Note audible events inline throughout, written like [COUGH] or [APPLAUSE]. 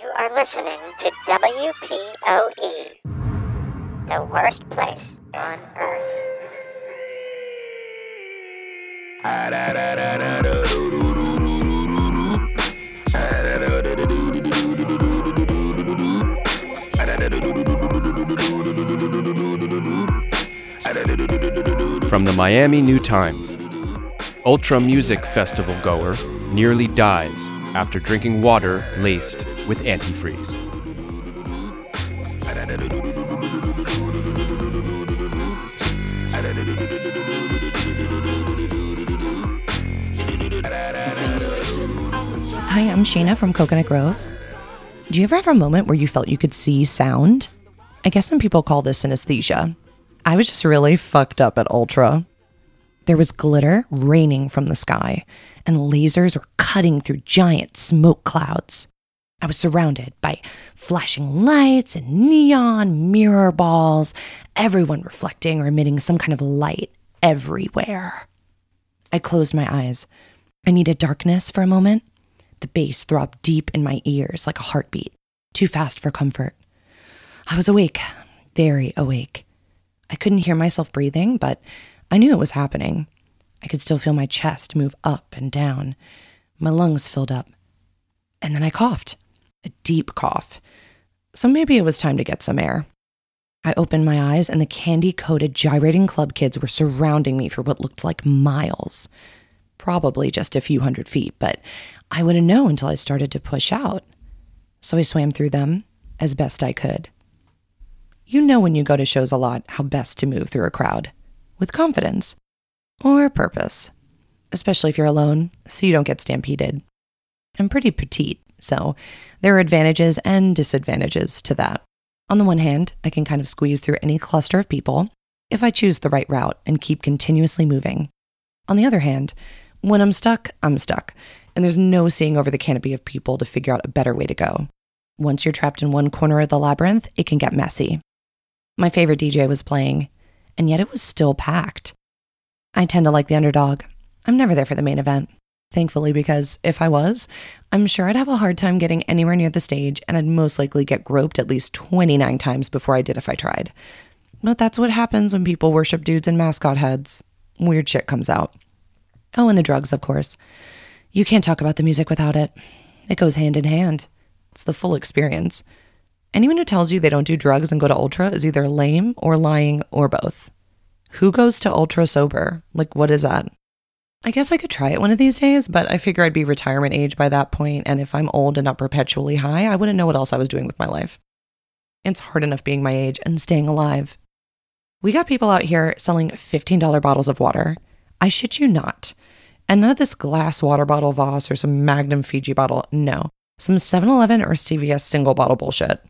You are listening to WPOE, the worst place on earth. From the Miami New Times Ultra Music Festival goer nearly dies after drinking water laced with antifreeze. Hi, I'm Shayna from Coconut Grove. Do you ever have a moment where you felt you could see sound? I guess some people call this synesthesia. I was just really fucked up at Ultra. There was glitter raining from the sky, and lasers were cutting through giant smoke clouds. I was surrounded by flashing lights and neon mirror balls, everyone reflecting or emitting some kind of light everywhere. I closed my eyes. I needed darkness for a moment. The bass throbbed deep in my ears like a heartbeat, too fast for comfort. I was awake, very awake. I couldn't hear myself breathing, but I knew it was happening. I could still feel my chest move up and down. My lungs filled up. And then I coughed, a deep cough. So maybe it was time to get some air. I opened my eyes, and the candy coated, gyrating club kids were surrounding me for what looked like miles. Probably just a few hundred feet, but I wouldn't know until I started to push out. So I swam through them as best I could. You know when you go to shows a lot how best to move through a crowd with confidence or purpose, especially if you're alone, so you don't get stampeded. I'm pretty petite, so there are advantages and disadvantages to that. On the one hand, I can kind of squeeze through any cluster of people if I choose the right route and keep continuously moving. On the other hand, when I'm stuck, I'm stuck, and there's no seeing over the canopy of people to figure out a better way to go. Once you're trapped in one corner of the labyrinth, it can get messy. My favorite DJ was playing, and yet it was still packed. I tend to like the underdog. I'm never there for the main event, thankfully, because if I was, I'm sure I'd have a hard time getting anywhere near the stage and I'd most likely get groped at least 29 times before I did if I tried. But that's what happens when people worship dudes in mascot heads. Weird shit comes out. Oh, and the drugs, of course. You can't talk about the music without it. It goes hand in hand. It's the full experience. Anyone who tells you they don't do drugs and go to Ultra is either lame or lying or both. Who goes to Ultra sober? Like, what is that? I guess I could try it one of these days, but I figure I'd be retirement age by that point, and if I'm old and not perpetually high, I wouldn't know what else I was doing with my life. It's hard enough being my age and staying alive. We got people out here selling $15 bottles of water. I shit you not. And none of this glass water bottle Voss or some Magnum Fiji bottle. No. Some 7 Eleven or CVS single bottle bullshit.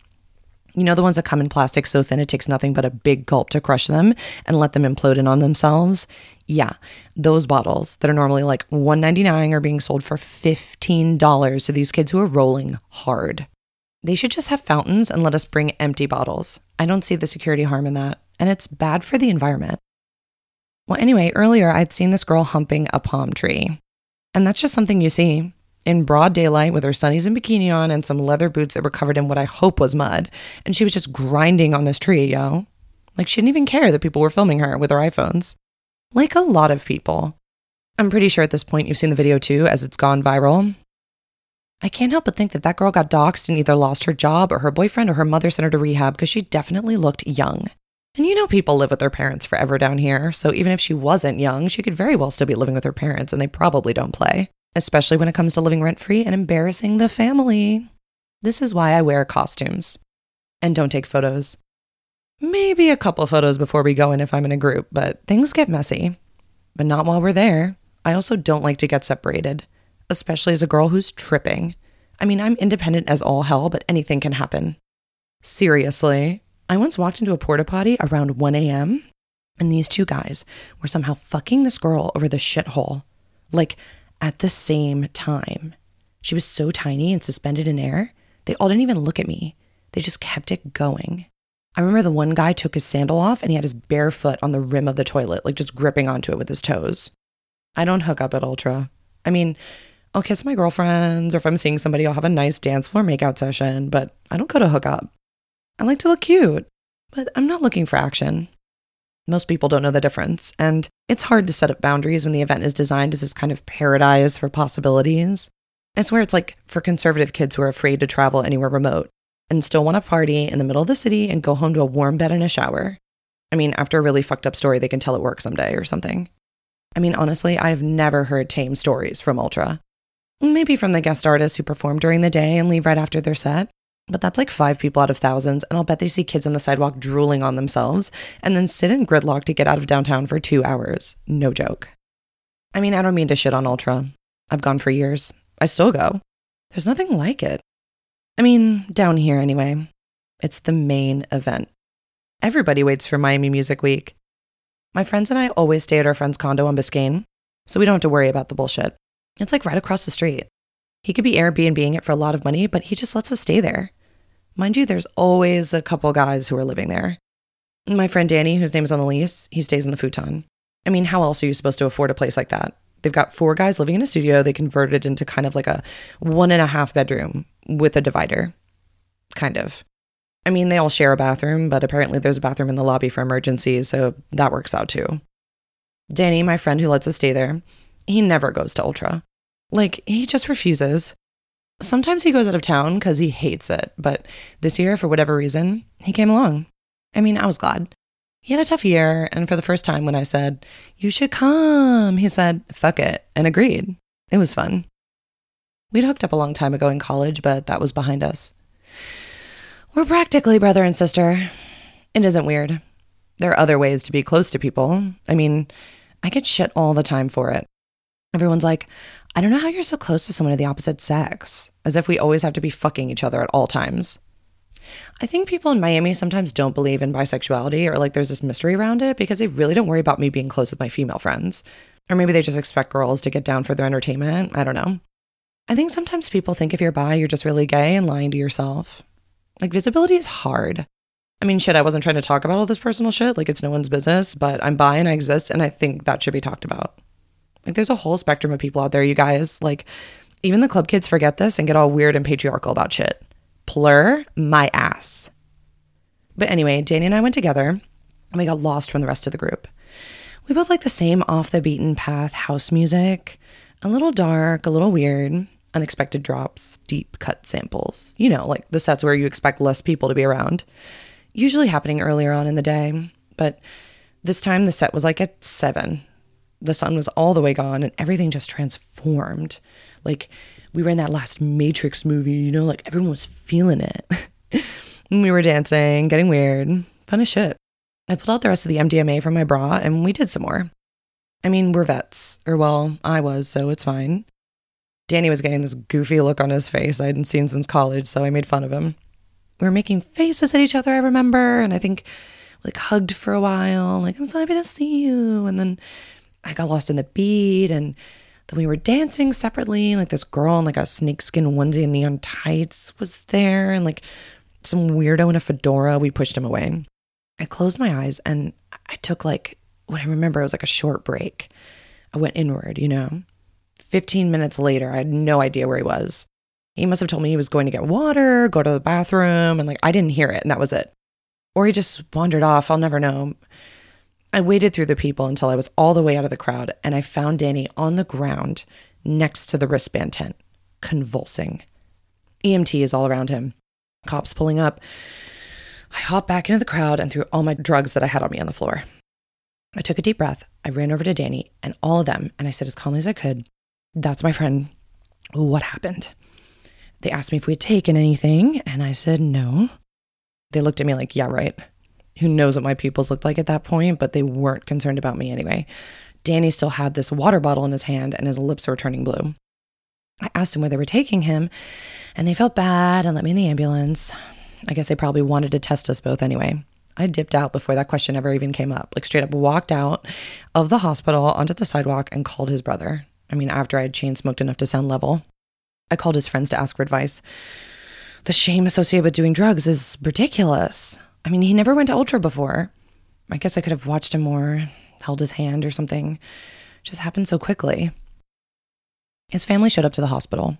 You know, the ones that come in plastic so thin it takes nothing but a big gulp to crush them and let them implode in on themselves? Yeah, those bottles that are normally like $1.99 are being sold for $15 to these kids who are rolling hard. They should just have fountains and let us bring empty bottles. I don't see the security harm in that, and it's bad for the environment. Well, anyway, earlier I'd seen this girl humping a palm tree. And that's just something you see in broad daylight with her sunnies and bikini on and some leather boots that were covered in what I hope was mud. And she was just grinding on this tree, yo. Like she didn't even care that people were filming her with their iPhones. Like a lot of people. I'm pretty sure at this point you've seen the video too, as it's gone viral. I can't help but think that that girl got doxxed and either lost her job or her boyfriend or her mother sent her to rehab because she definitely looked young. And you know, people live with their parents forever down here. So even if she wasn't young, she could very well still be living with her parents, and they probably don't play, especially when it comes to living rent free and embarrassing the family. This is why I wear costumes and don't take photos. Maybe a couple photos before we go in if I'm in a group, but things get messy. But not while we're there. I also don't like to get separated, especially as a girl who's tripping. I mean, I'm independent as all hell, but anything can happen. Seriously, I once walked into a porta potty around 1 a.m., and these two guys were somehow fucking this girl over the shithole, like at the same time. She was so tiny and suspended in air, they all didn't even look at me. They just kept it going. I remember the one guy took his sandal off and he had his bare foot on the rim of the toilet, like just gripping onto it with his toes. I don't hook up at Ultra. I mean, I'll kiss my girlfriends, or if I'm seeing somebody, I'll have a nice dance floor makeout session, but I don't go to hook up. I like to look cute, but I'm not looking for action. Most people don't know the difference, and it's hard to set up boundaries when the event is designed as this kind of paradise for possibilities. I swear it's like for conservative kids who are afraid to travel anywhere remote and still want to party in the middle of the city and go home to a warm bed and a shower. I mean, after a really fucked up story, they can tell at work someday or something. I mean, honestly, I've never heard tame stories from Ultra. Maybe from the guest artists who perform during the day and leave right after their set. But that's like five people out of thousands, and I'll bet they see kids on the sidewalk drooling on themselves and then sit in gridlock to get out of downtown for two hours. No joke. I mean, I don't mean to shit on Ultra. I've gone for years. I still go. There's nothing like it. I mean, down here anyway. It's the main event. Everybody waits for Miami Music Week. My friends and I always stay at our friend's condo on Biscayne, so we don't have to worry about the bullshit. It's like right across the street. He could be Airbnbing it for a lot of money, but he just lets us stay there. Mind you, there's always a couple guys who are living there. My friend Danny, whose name is on the lease, he stays in the futon. I mean, how else are you supposed to afford a place like that? They've got four guys living in a studio. They converted it into kind of like a one and a half bedroom with a divider. Kind of. I mean, they all share a bathroom, but apparently there's a bathroom in the lobby for emergencies, so that works out too. Danny, my friend who lets us stay there, he never goes to Ultra. Like, he just refuses. Sometimes he goes out of town because he hates it, but this year, for whatever reason, he came along. I mean, I was glad. He had a tough year, and for the first time, when I said, You should come, he said, Fuck it, and agreed. It was fun. We'd hooked up a long time ago in college, but that was behind us. We're practically brother and sister. It isn't weird. There are other ways to be close to people. I mean, I get shit all the time for it. Everyone's like, I don't know how you're so close to someone of the opposite sex, as if we always have to be fucking each other at all times. I think people in Miami sometimes don't believe in bisexuality or like there's this mystery around it because they really don't worry about me being close with my female friends. Or maybe they just expect girls to get down for their entertainment. I don't know. I think sometimes people think if you're bi, you're just really gay and lying to yourself. Like, visibility is hard. I mean, shit, I wasn't trying to talk about all this personal shit. Like, it's no one's business, but I'm bi and I exist, and I think that should be talked about. Like, there's a whole spectrum of people out there, you guys. Like, even the club kids forget this and get all weird and patriarchal about shit. Plur my ass. But anyway, Danny and I went together and we got lost from the rest of the group. We both like the same off the beaten path house music, a little dark, a little weird, unexpected drops, deep cut samples. You know, like the sets where you expect less people to be around. Usually happening earlier on in the day, but this time the set was like at seven. The sun was all the way gone and everything just transformed. Like we were in that last Matrix movie, you know, like everyone was feeling it. [LAUGHS] we were dancing, getting weird, fun as shit. I pulled out the rest of the MDMA from my bra and we did some more. I mean, we're vets, or well, I was, so it's fine. Danny was getting this goofy look on his face I hadn't seen since college, so I made fun of him. We were making faces at each other, I remember, and I think like hugged for a while, like, I'm so happy to see you. And then I got lost in the beat, and then we were dancing separately. Like this girl in like a snakeskin onesie and neon tights was there, and like some weirdo in a fedora. We pushed him away. I closed my eyes and I took like what I remember it was like a short break. I went inward, you know. 15 minutes later, I had no idea where he was. He must have told me he was going to get water, go to the bathroom, and like I didn't hear it, and that was it. Or he just wandered off, I'll never know. I waited through the people until I was all the way out of the crowd, and I found Danny on the ground next to the wristband tent, convulsing. EMT is all around him, cops pulling up. I hopped back into the crowd and threw all my drugs that I had on me on the floor. I took a deep breath. I ran over to Danny and all of them, and I said as calmly as I could, that's my friend. What happened? They asked me if we had taken anything, and I said no. They looked at me like, yeah, right. Who knows what my pupils looked like at that point, but they weren't concerned about me anyway. Danny still had this water bottle in his hand, and his lips were turning blue. I asked him where they were taking him, and they felt bad and let me in the ambulance. I guess they probably wanted to test us both anyway. I dipped out before that question ever even came up. Like, straight up walked out of the hospital onto the sidewalk and called his brother. I mean, after I had chain smoked enough to sound level, I called his friends to ask for advice. The shame associated with doing drugs is ridiculous. I mean, he never went to Ultra before. I guess I could have watched him more, held his hand or something. It just happened so quickly. His family showed up to the hospital.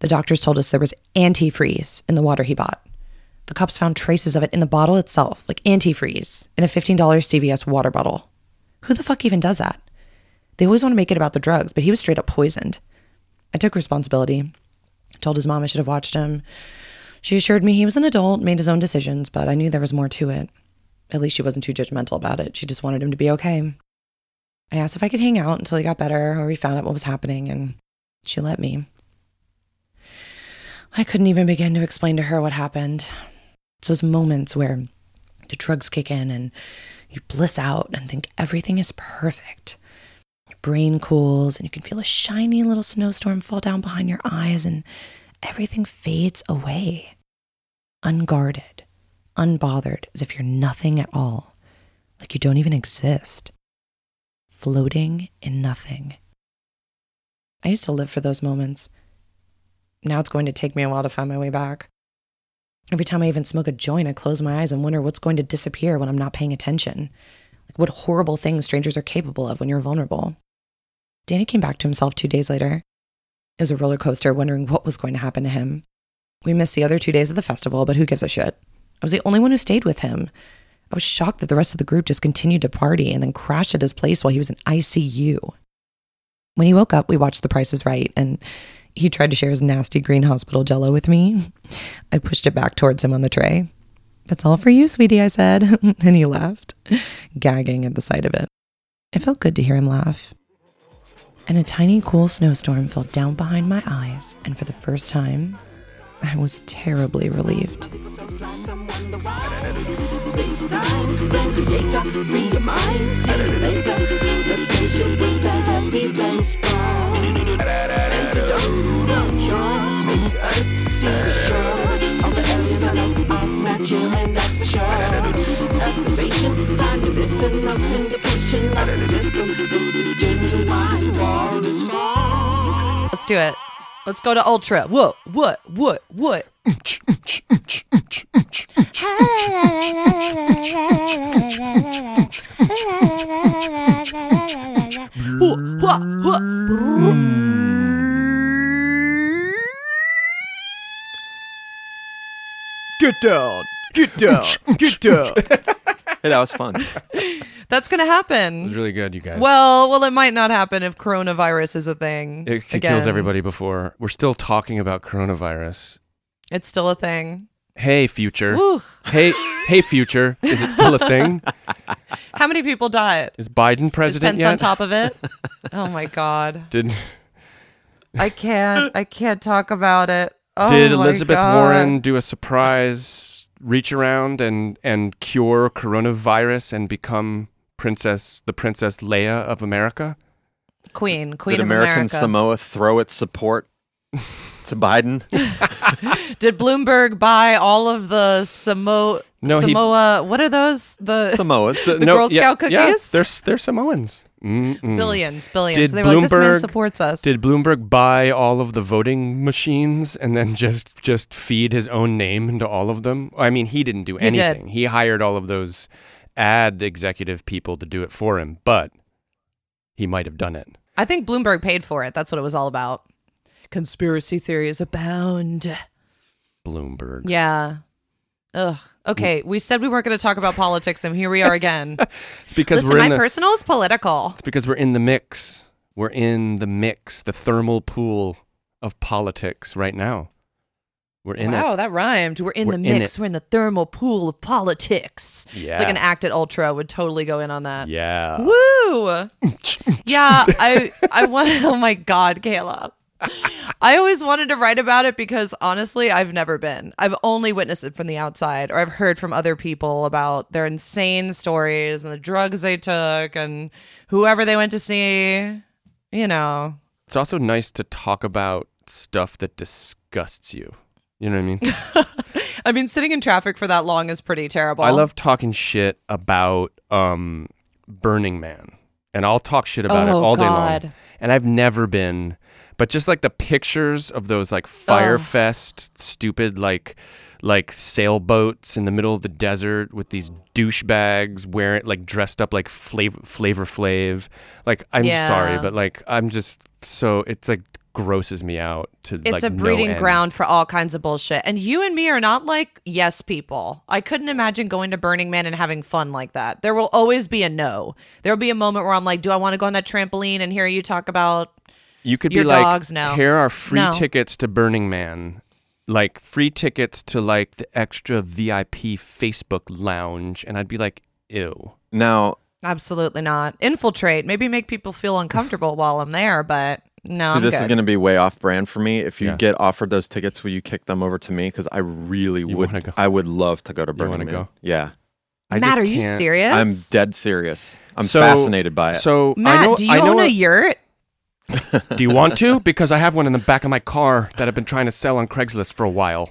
The doctors told us there was antifreeze in the water he bought. The cops found traces of it in the bottle itself, like antifreeze, in a $15 CVS water bottle. Who the fuck even does that? They always want to make it about the drugs, but he was straight up poisoned. I took responsibility. Told his mom I should have watched him. She assured me he was an adult, made his own decisions, but I knew there was more to it. At least she wasn't too judgmental about it. She just wanted him to be okay. I asked if I could hang out until he got better or we found out what was happening, and she let me. I couldn't even begin to explain to her what happened. It's those moments where the drugs kick in and you bliss out and think everything is perfect. Your brain cools and you can feel a shiny little snowstorm fall down behind your eyes and everything fades away. Unguarded, unbothered, as if you're nothing at all, like you don't even exist. Floating in nothing. I used to live for those moments. Now it's going to take me a while to find my way back. Every time I even smoke a joint, I close my eyes and wonder what's going to disappear when I'm not paying attention. Like what horrible things strangers are capable of when you're vulnerable. Danny came back to himself two days later. It was a roller coaster, wondering what was going to happen to him. We missed the other two days of the festival, but who gives a shit? I was the only one who stayed with him. I was shocked that the rest of the group just continued to party and then crashed at his place while he was in ICU. When he woke up, we watched The Price is Right, and he tried to share his nasty green hospital jello with me. [LAUGHS] I pushed it back towards him on the tray. That's all for you, sweetie, I said. [LAUGHS] and he laughed, gagging at the sight of it. It felt good to hear him laugh. And a tiny, cool snowstorm fell down behind my eyes, and for the first time, I was terribly relieved. Let's do it. Let's go to Ultra. What? What? What? What? What? What? What? Get down. Get down. Get down. [LAUGHS] Hey, that was fun. [LAUGHS] That's gonna happen. It was really good, you guys. Well, well, it might not happen if coronavirus is a thing. it, it again. kills everybody before. We're still talking about coronavirus. It's still a thing. Hey, future. Woo. Hey, hey, future. Is it still a thing? [LAUGHS] How many people died? Is Biden Is president Pence yet? on top of it? [LAUGHS] oh my god. Did [LAUGHS] I can't. I can't talk about it. Oh Did Elizabeth God. Warren do a surprise reach around and and cure coronavirus and become princess the princess Leia of America? Queen, Queen Did of American America? Samoa throw its support to Biden? [LAUGHS] Did Bloomberg buy all of the Samo- No, he- Samoa? what are those? The Samoas. The Girl yeah, Scout Yeah, cookies? they're they're Samoans. Mm-mm. billions, billions. Did they were like, this man Bloomberg- supports us. Did Bloomberg buy all of the voting machines and then just just feed his own name into all of them? I mean, he didn't do He did. anything. He hired all of those ad executive people to do it for him, but he might have done it. I think Bloomberg paid for it. That's what it was all about. Conspiracy theories abound. Bloomberg. Yeah. Ugh. Okay, mm. we said we weren't going to talk about politics, and here we are again. [LAUGHS] It's because Listen, we're my the personal is political. It's because we're in the mix. We're in the mix, the thermal pool of politics right now. We're in wow, it. that rhymed. We're in We're the mix. it. We're in the thermal pool of politics. It's like an act at Ultra would totally go in on that. Yeah. Woo! [LAUGHS] yeah, I I want. [LAUGHS] Oh my God, Caleb. I always wanted to write about it because honestly, I've never been. I've only witnessed it from the outside, or I've heard from other people about their insane stories and the drugs they took and whoever they went to see. You know, It's also nice to talk about stuff that disgusts you. You know what I mean? [LAUGHS] I mean, sitting in traffic for that long is pretty terrible. I love talking shit about um Burning Man. And I'll talk shit about it Oh, all day long. And I've never been but just like the pictures of those like Firefest stupid like like sailboats in the middle of the desert with these douchebags wearing like dressed up like flavor flavor flav. Like I'm Yeah. sorry, but like I'm just so it's like grosses me out to the It's like a breeding end. ground for all kinds of bullshit. And you and me are not like yes people. I couldn't imagine going to Burning Man and having fun like that. There will always be a no. There will be a moment where I'm like, do I want to go on that trampoline and hear you talk about You could Your be like, dogs, no. here are free No. tickets to Burning Man, like free tickets to like the extra VIP Facebook lounge, and I'd be like, ew. Now, absolutely not. Infiltrate, maybe make people feel uncomfortable [LAUGHS] while I'm there, but no, see, I'm this good. is going to be way off brand for me. If you Yeah. get offered those tickets, will you kick them over to me? Because I really You would. wanna go? I would love to go to You Burning wanna Man. go? Yeah, I Matt, just are you can't- serious? I'm dead serious. I'm So- fascinated by it. So Matt, I know, do you I know own a a- yurt? Do you want to? Because I have one in the back of my car that I've been trying to sell on Craigslist for a while.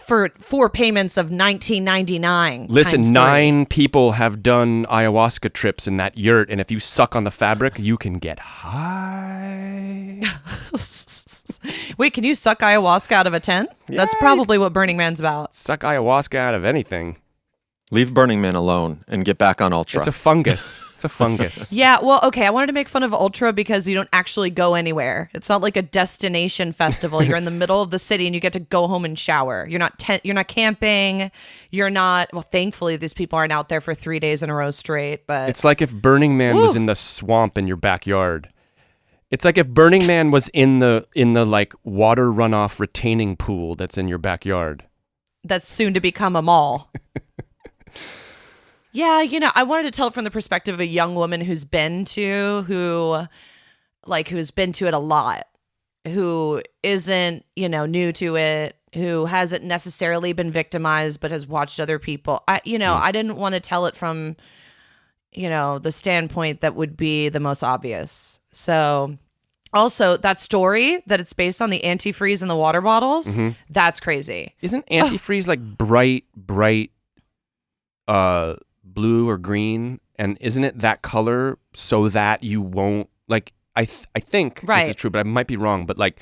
For four payments of 19.99. Listen, times three. nine people have done ayahuasca trips in that yurt, and if you suck on the fabric, you can get high. [LAUGHS] Wait, can you suck ayahuasca out of a tent? That's probably what Burning Man's about. Suck ayahuasca out of anything. Leave Burning Man alone and get back on Ultra. It's a fungus. [LAUGHS] It's a fungus. [LAUGHS] Yeah, well, okay. I wanted to make fun of Ultra because you don't actually go anywhere. It's not like a destination festival. You're in the middle of the city and you get to go home and shower. You're not tent. You're not camping. You're not. Well, thankfully, these people aren't out there for three days in a row straight. But It's like if Burning Man was in the swamp in your backyard. It's like if Burning Man was in the in the like water runoff retaining pool that's in your backyard. that's soon to become a mall. [LAUGHS] yeah, you know, I wanted to tell it from the perspective of a young woman who's been to, who, like, who's been to it a lot, who isn't, you know, new to it, who hasn't necessarily been victimized, but has watched other people. I, you know, I didn't want to tell it from, you know, the standpoint that would be the most obvious. So, also, that story that it's based on the antifreeze in the water bottles, mm-hmm. that's crazy. Isn't antifreeze like bright, bright uh blue or green? And isn't it that color so that you won't like I th- I think this is true, but I might be wrong. But like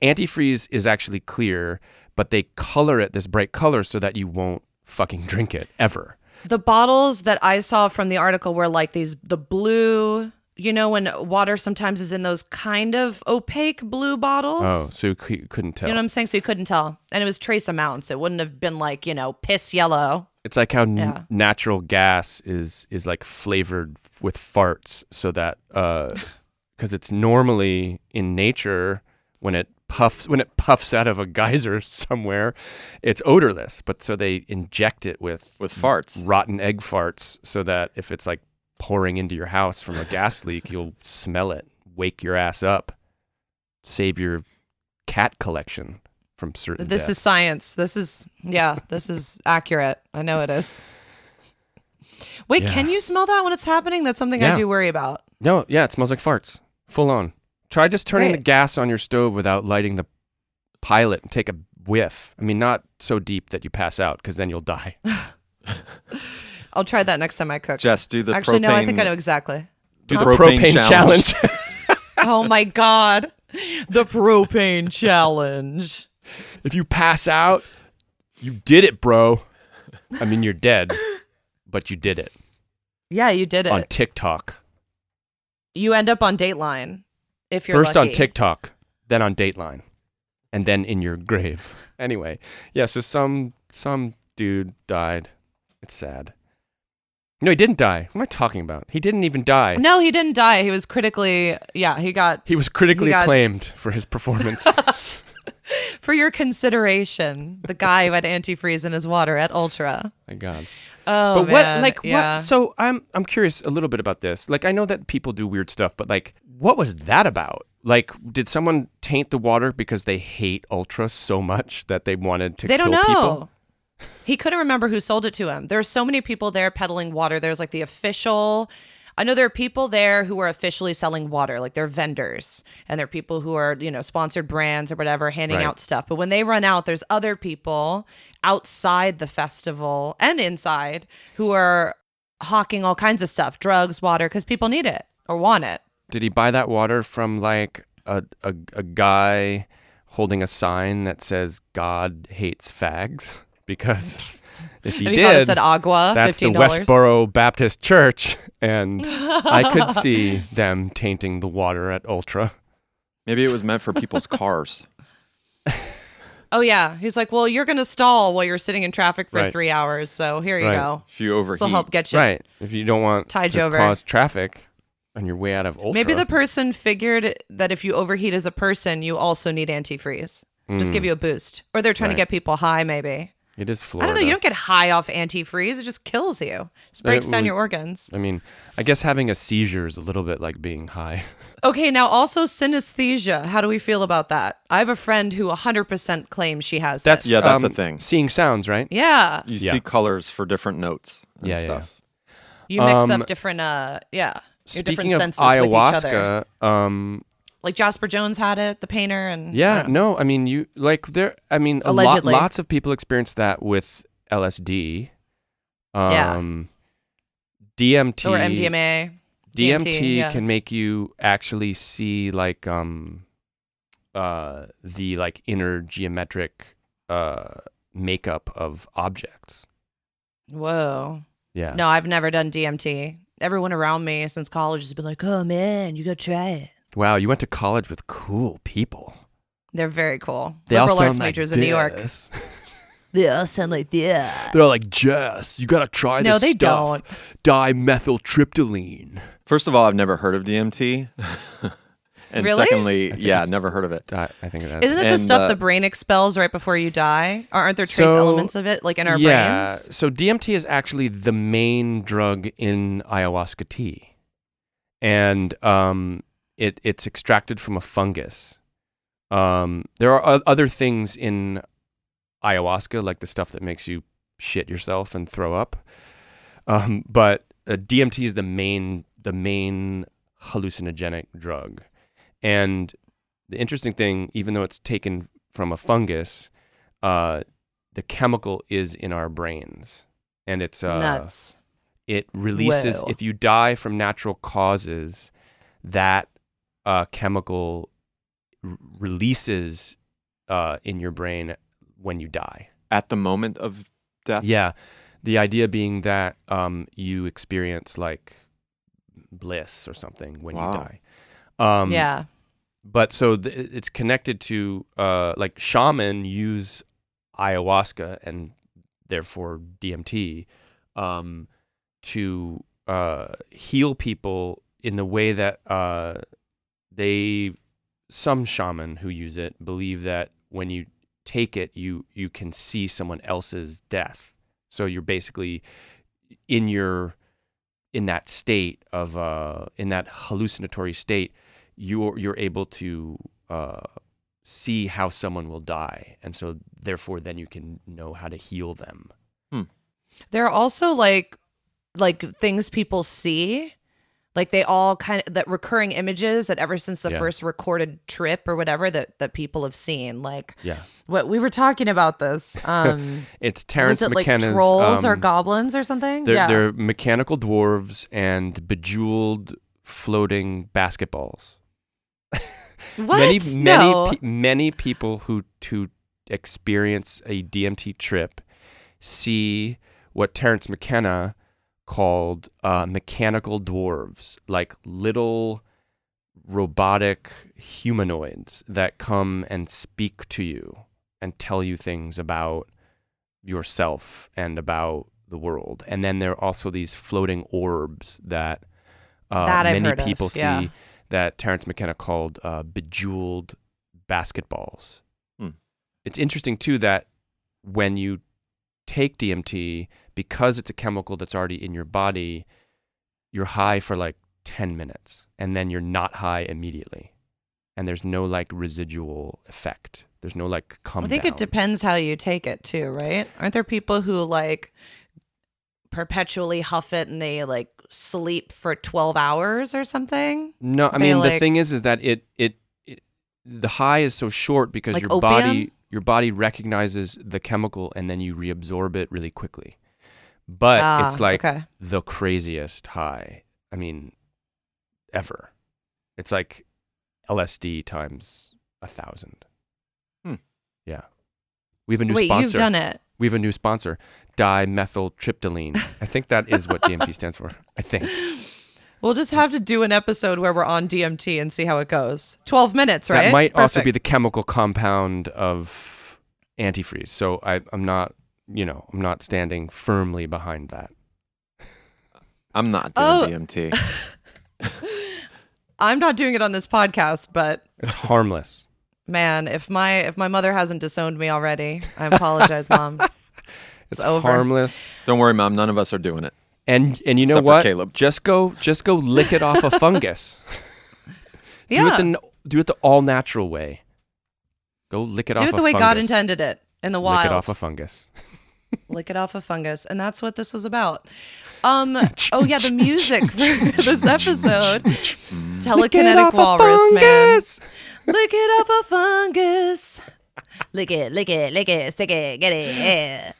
antifreeze is actually clear, but they color it this bright color so that you won't fucking drink it ever. The bottles that I saw from the article were like these the blue, you know, when water sometimes is in those kind of opaque blue bottles. Oh, so you c- couldn't tell. You know what I'm saying? So you couldn't tell. And it was trace amounts. It wouldn't have been like, you know, piss yellow. It's like how n- natural gas is is like flavored with farts, so that uh, [LAUGHS] because it's normally in nature when it puffs when it puffs out of a geyser [LAUGHS] somewhere, it's odorless. But so they inject it with with farts. rotten egg farts, so that if it's like pouring into your house from a gas [LAUGHS] leak, you'll smell it, wake your ass up, save your cat collection from certain. This death. is science. This is yeah, this is accurate. I know it is. Wait, Yeah. can you smell that when it's happening? That's something I do worry about. No, yeah, it smells like farts. Full on. Try just turning the gas on your stove without lighting the pilot and take a whiff. I mean, not so deep that you pass out because then you'll die. [LAUGHS] I'll try that next time I cook. Jess, do the Actually, propane, no, I think I know exactly. Do Huh? the Propane propane, challenge. challenge. [LAUGHS] [LAUGHS] oh my god. The propane challenge. If you pass out, you did it, bro. I mean, you're dead, but you did it Yeah, you did it. on TikTok. you end up on Dateline if you're First on. TikTok, then on Dateline, and then in your grave. Anyway, yeah. So some some dude died. It's sad. No, he didn't die. What am I talking about? He didn't even die. No, he didn't die. He was critically yeah, he got He was critically He got- acclaimed for his performance. [LAUGHS] [LAUGHS] for your consideration, the guy who had antifreeze in his water at Ultra. My God. Oh, but what, like, yeah. what? So I'm, I'm curious a little bit about this. Like, I know that people do weird stuff, but like, what was that about? Like, did someone taint the water because they hate Ultra so much that they wanted to they kill don't know. people? He couldn't remember who sold it to him. There are so many people there peddling water. There's like the official. I know there are people there who are officially selling water, like they're vendors, and there are people who are, you know, sponsored brands or whatever, handing Right. out stuff. But when they run out, there's other people outside the festival and inside who are hawking all kinds of stuff, drugs, water, because people need it or want it. Did he buy that water from like a, a, a guy holding a sign that says God hates fags? Because [LAUGHS] if he and he thought did, it said agua, that's the fifteen dollars. Westboro Baptist Church, and [LAUGHS] I could see them tainting the water at Ultra. Maybe it was meant for people's cars. [LAUGHS] Oh yeah, he's like, well, you're gonna stall while you're sitting in traffic for Right. three hours, so here you Right. go. If you overheat. This will help get you. Right. If you don't want Tide to you over. cause traffic on your way out of Ultra. Maybe the person figured that if you overheat as a person, you also need antifreeze. Just give mm. you a boost, or they're trying. Right. to get people high. Maybe it is I don't know. You don't get high off antifreeze; it just kills you. Just breaks down well, your organs. I mean, I guess having a seizure is a little bit like being high. [LAUGHS] Okay, now also synesthesia. How do we feel about that? I have a friend who 100% claims she has That's this. Yeah, that's a um, thing. Seeing sounds, right? yeah. You Yeah. see colors for different notes and Yeah, yeah, stuff. You mix Um, up different, uh, yeah, your different Speaking of senses with each other. ayahuasca, um, Like Jasper Johns had it, the painter, and yeah, don't no, I mean, you like there. I mean, a lot, Allegedly. lots of people experience that with LSD. Yeah. Um, DMT or MDMA. DMT yeah. can make you actually see like um uh the like inner geometric uh makeup of objects. Whoa. Yeah. No, I've never done DMT. Everyone around me since college has been like, "Oh man, you gotta try it." Wow, you went to college with cool people. They're very cool. They all Liberal sound arts like majors in New York. this. [LAUGHS] They all sound like that. They're all like, Jess, you gotta try this. No, this they stuff. Don't. Dimethyltryptamine. First of all, I've never heard of DMT. [LAUGHS] and Really? secondly, yeah, never heard of it. Di- I think it is. Isn't it the And, stuff uh, the brain expels right before you die? Or aren't there trace So- elements of it like in our yeah. brains? So DMT is actually the main drug in ayahuasca tea, and um, it it's extracted from a fungus. Um, there are other things in ayahuasca, like the stuff that makes you shit yourself and throw up. Um, but uh, DMT is the main the main hallucinogenic drug, and the interesting thing, even though it's taken from a fungus, uh, the chemical is in our brains, and it's uh, Nuts. it releases Whoa. if you die from natural causes that uh, chemical r- releases uh, in your brain when you die At the moment of death? yeah the idea being that um, you experience like bliss or something when Wow. you die um, yeah. but so th- it's connected to uh, like shaman use ayahuasca and therefore DMT um, to uh, heal people in the way that uh, they some shaman who use it believe that when you take it you you can see someone else's death so you're basically in your in that state of uh in that hallucinatory state you're you're able to uh, see how someone will die, and so therefore then you can know how to heal them. There are also like like things people see. Like they all kind of that recurring images that ever since the Yeah. first recorded trip or whatever that that people have seen. Like Yeah, what we were talking about this. [LAUGHS] Um it's Terence it like McKenna's. trolls or um, goblins or something? They're, yeah. they're mechanical dwarves and bejeweled floating basketballs. [LAUGHS] what? Many many no. pe- many people who to experience a DMT trip see what Terence McKenna called uh, mechanical dwarves, like little robotic humanoids that come and speak to you and tell you things about yourself and about the world. And then there are also these floating orbs that, uh, That many heard of, people see yeah. that Terence McKenna called uh, bejeweled basketballs. Hmm. It's interesting too that when you take DMT, because it's a chemical that's already in your body, you're high for like 10 minutes and then you're not high immediately. And there's no like residual effect. There's no like come I think down. it depends how you take it too, right? Aren't there people who like perpetually huff it and they like sleep for 12 hours or something? No, I They, mean the thing is, is that it, it it the high is so short because Like your opium? body your body recognizes the chemical and then you reabsorb it really quickly. But Ah, it's like okay. the craziest high. I mean, ever. It's like LSD times a thousand. Hmm. Yeah. We have a new Wait, sponsor. you've done it. We have a new sponsor, dimethyltryptamine. I think that is what DMT [LAUGHS] stands for. I think. We'll just have to do an episode where we're on DMT and see how it goes. 12 minutes, right? That might also be the chemical compound of antifreeze. So I, I'm not, you know, I'm not standing firmly behind that. I'm not doing Oh. DMT. [LAUGHS] I'm not doing it on this podcast, but It's harmless. man, if my if my mother hasn't disowned me already, I apologize, mom. [LAUGHS] It's over. harmless. Don't worry, mom. None of us are doing it. And and you know Except for what? Caleb. Just go just go lick it off a [LAUGHS] fungus. Do it the do it the all natural way. Go lick it Do off Do it a the way God intended it in the wild. Lick it off a fungus. Lick it off a fungus. And that's what this was about. Um oh yeah the music for [LAUGHS] this episode. Telekinetic walrus man. lick it off a fungus. Lick it lick it lick it stick it get it. Yeah.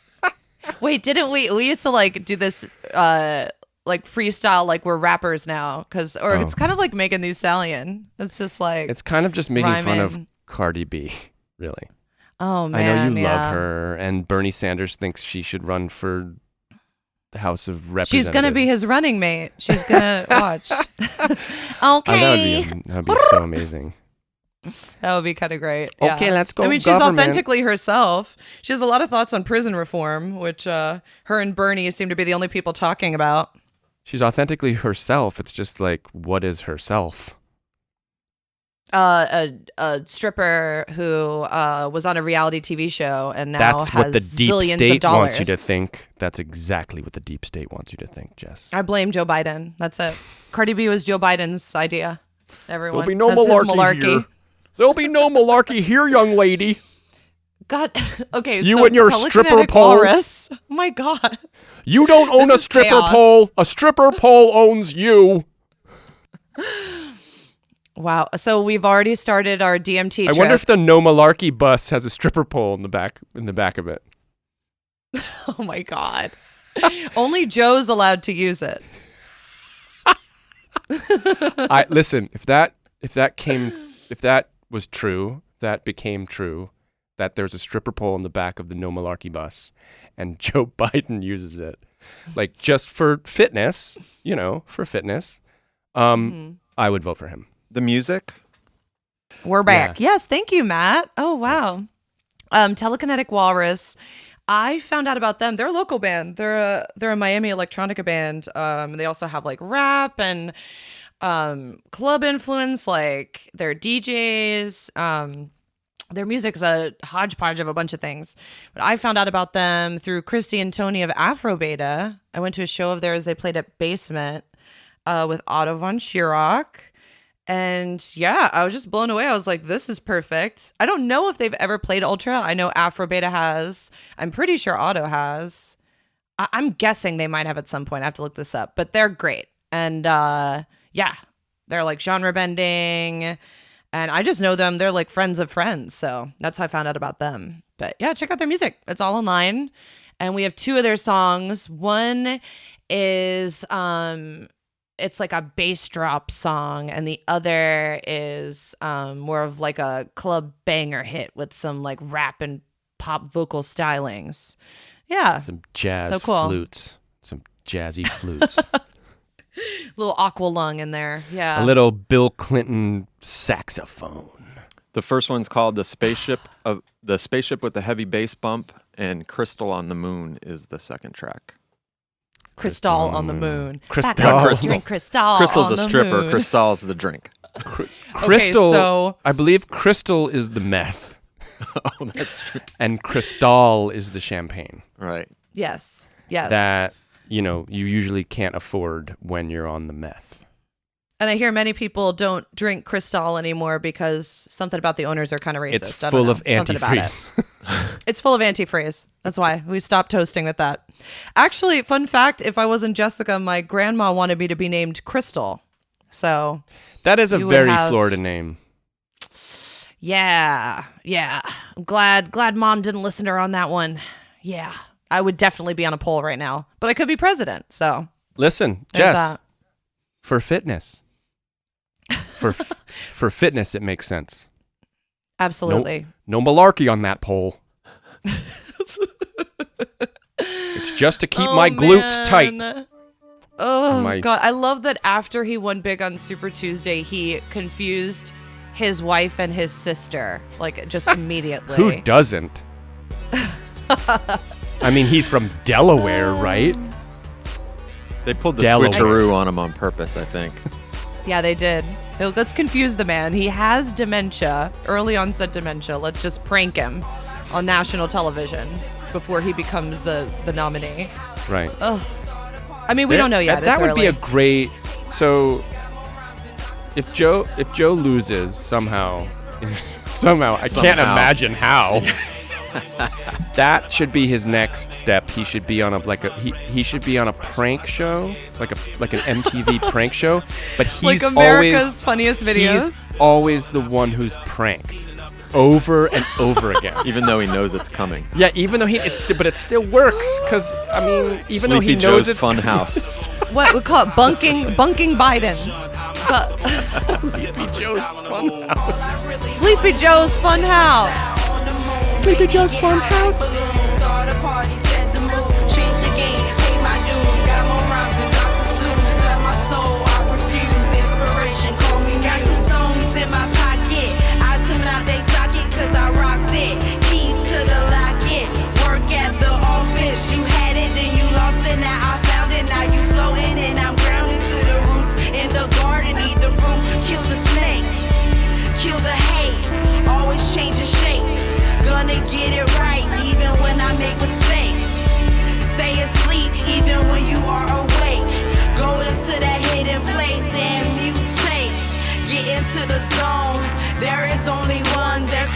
wait didn't we we used to like do this uh like freestyle like we're rappers now. Because or it's Oh. kind of like Megan Thee Stallion. It's just like It's kind of just making fun of Cardi B, really. Oh I know you yeah. love her, and Bernie Sanders thinks she should run for the House of Representatives. She's gonna be his running mate. She's gonna [LAUGHS] watch. okay, Oh, that would be [LAUGHS] that would be so amazing. That would be kind of great. Okay, yeah. let's go I mean, she's government. authentically herself. She has a lot of thoughts on prison reform, which uh, her and Bernie seem to be the only people talking about. She's authentically herself. It's just like, what is herself? Uh, a, a stripper who uh, was on a reality TV show and now That's has what the deep state wants you to think. That's exactly what the deep state wants you to think, Jess. I blame Joe Biden. That's it. Cardi B was Joe Biden's idea. Everyone. There'll be no his malarkey, here. There'll be no malarkey here, young lady. God. [LAUGHS] Okay. You so and your stripper pole. Oh my God. You don't own This a stripper chaos. pole. A stripper pole owns you. [LAUGHS] Wow. So we've already started our DMT I trip. wonder if the no malarkey bus has a stripper pole in the back in the back of it. [LAUGHS] Oh my god. [LAUGHS] Only Joe's allowed to use it. I [LAUGHS] listen, if that if that came if that was true, that became true, that there's a stripper pole in the back of the no malarkey bus and Joe Biden uses it. Like just for fitness, you know, for fitness. Um Mm-hmm. I would vote for him. The music. We're back. Yes, thank you, Matt. Oh wow. Um, Telekinetic Walrus. I found out about them. They're a local band. They're a they're a Miami electronica band. Um, they also have like rap and um club influence. Like they're DJs. Um, their music's a hodgepodge of a bunch of things. But I found out about them through Christy and Tony of Afrobeta. I went to a show of theirs. They played at Basement uh, with Otto von Schirach. And yeah, I was just blown away. I was like, this is perfect. I don't know if they've ever played Ultra. I know Afrobeta has. I'm pretty sure Otto has. I- I'm guessing they might have at some point. I have to look this up, but they're great. And uh, yeah, they're like genre bending. And I just know them. They're like friends of friends. So that's how I found out about them. But yeah, check out their music. It's all online. And we have two of their songs. One is um it's like a bass drop song and the other is um more of like a club banger hit with some like rap and pop vocal stylings. Yeah. Some jazz So cool. flutes. Some jazzy flutes. [LAUGHS] little Aqualung in there. Yeah. a little Bill Clinton saxophone. The first one's called the spaceship of the spaceship with the heavy bass bump, and Crystal on the Moon is the second track. Crystal on the moon. Crystal. Back on Crystal. Drink Crystal. Crystal's on a the stripper. moon. Crystal's the drink. [LAUGHS] Crystal so- I believe crystal is the meth [LAUGHS] oh, that's true. and cristal is the champagne. Right. Yes. Yes. that you know you usually can't afford when you're on the meth. And I hear many people don't drink Crystal anymore because something about the owners are kind of racist. It's full of about it. antifreeze. [LAUGHS] [LAUGHS] It's full of antifreeze. That's why we stopped toasting with that. Actually, fun fact: if I wasn't Jessica, my grandma wanted me to be named Crystal. So that is a very have- Florida name. yeah, yeah. I'm glad glad mom didn't listen to her on that one. Yeah, I would definitely be on a poll right now, but I could be president. So Listen, there's Jess, that. for fitness. For f- [LAUGHS] for fitness it makes sense. Absolutely. No malarkey on that pole. it's just to keep [LAUGHS] Oh, my glutes tight. Oh My- god, I love that after he won big on Super Tuesday, he confused his wife and his sister like just ah, immediately. Who doesn't? I mean, he's from Delaware, [LAUGHS] right? They pulled the Delaware. switcheroo on him on purpose, I think. Yeah, they did. Let's confuse the man. He has dementia, early onset dementia. Let's just prank him on national television before he becomes the the nominee. Right. I mean, we don't know yet. That, that It's would be a great. So, if Joe if Joe loses somehow, [LAUGHS] somehow I can't imagine how. [LAUGHS] [LAUGHS] that should be his next step. He should be on a like a he, he should be on a prank show, like a like an MTV [LAUGHS] prank show. But he's like America's always funniest he's videos. always the one who's pranked over and over again. [LAUGHS] Even though he knows it's coming. Yeah, even though he it's st- but it still works because I mean, even though he Sleepy knows it's Fun House. What we call it bunking bunking Biden. But Sleepy Joe's fun house. Sleepy Joe's Fun House. Sleepy Joe's fun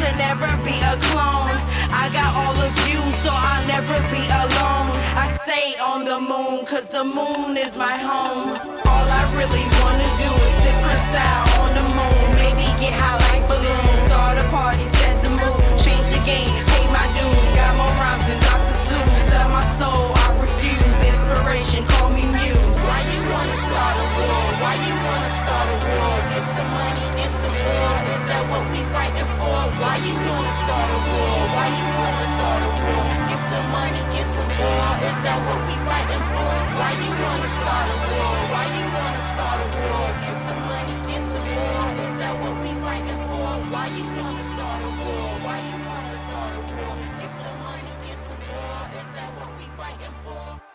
could never be a clone. I got all of you, so I'll never be alone. I stay on the moon, cause the moon is my home. All I really wanna do is sip Cristal on the moon. Maybe get high like balloons. Start a party, set the mood. Change the game, pay my dues. Got more rhymes than Dr. Seuss. Tell my soul I refuse. Inspiration, call me muse wanna start a war? Why you wanna start a war? Get some money, get some war. Is that what we fighting for? Why you wanna start a war? Why you wanna start a war? Get some money, get some war. Is that what we fighting for? Why you wanna start a war? Why you wanna start a war? Get some money, get some war. Is that what we fighting for? Why you wanna start a war? Why you wanna start a war? Get some money, get some war. Is that what we fighting for?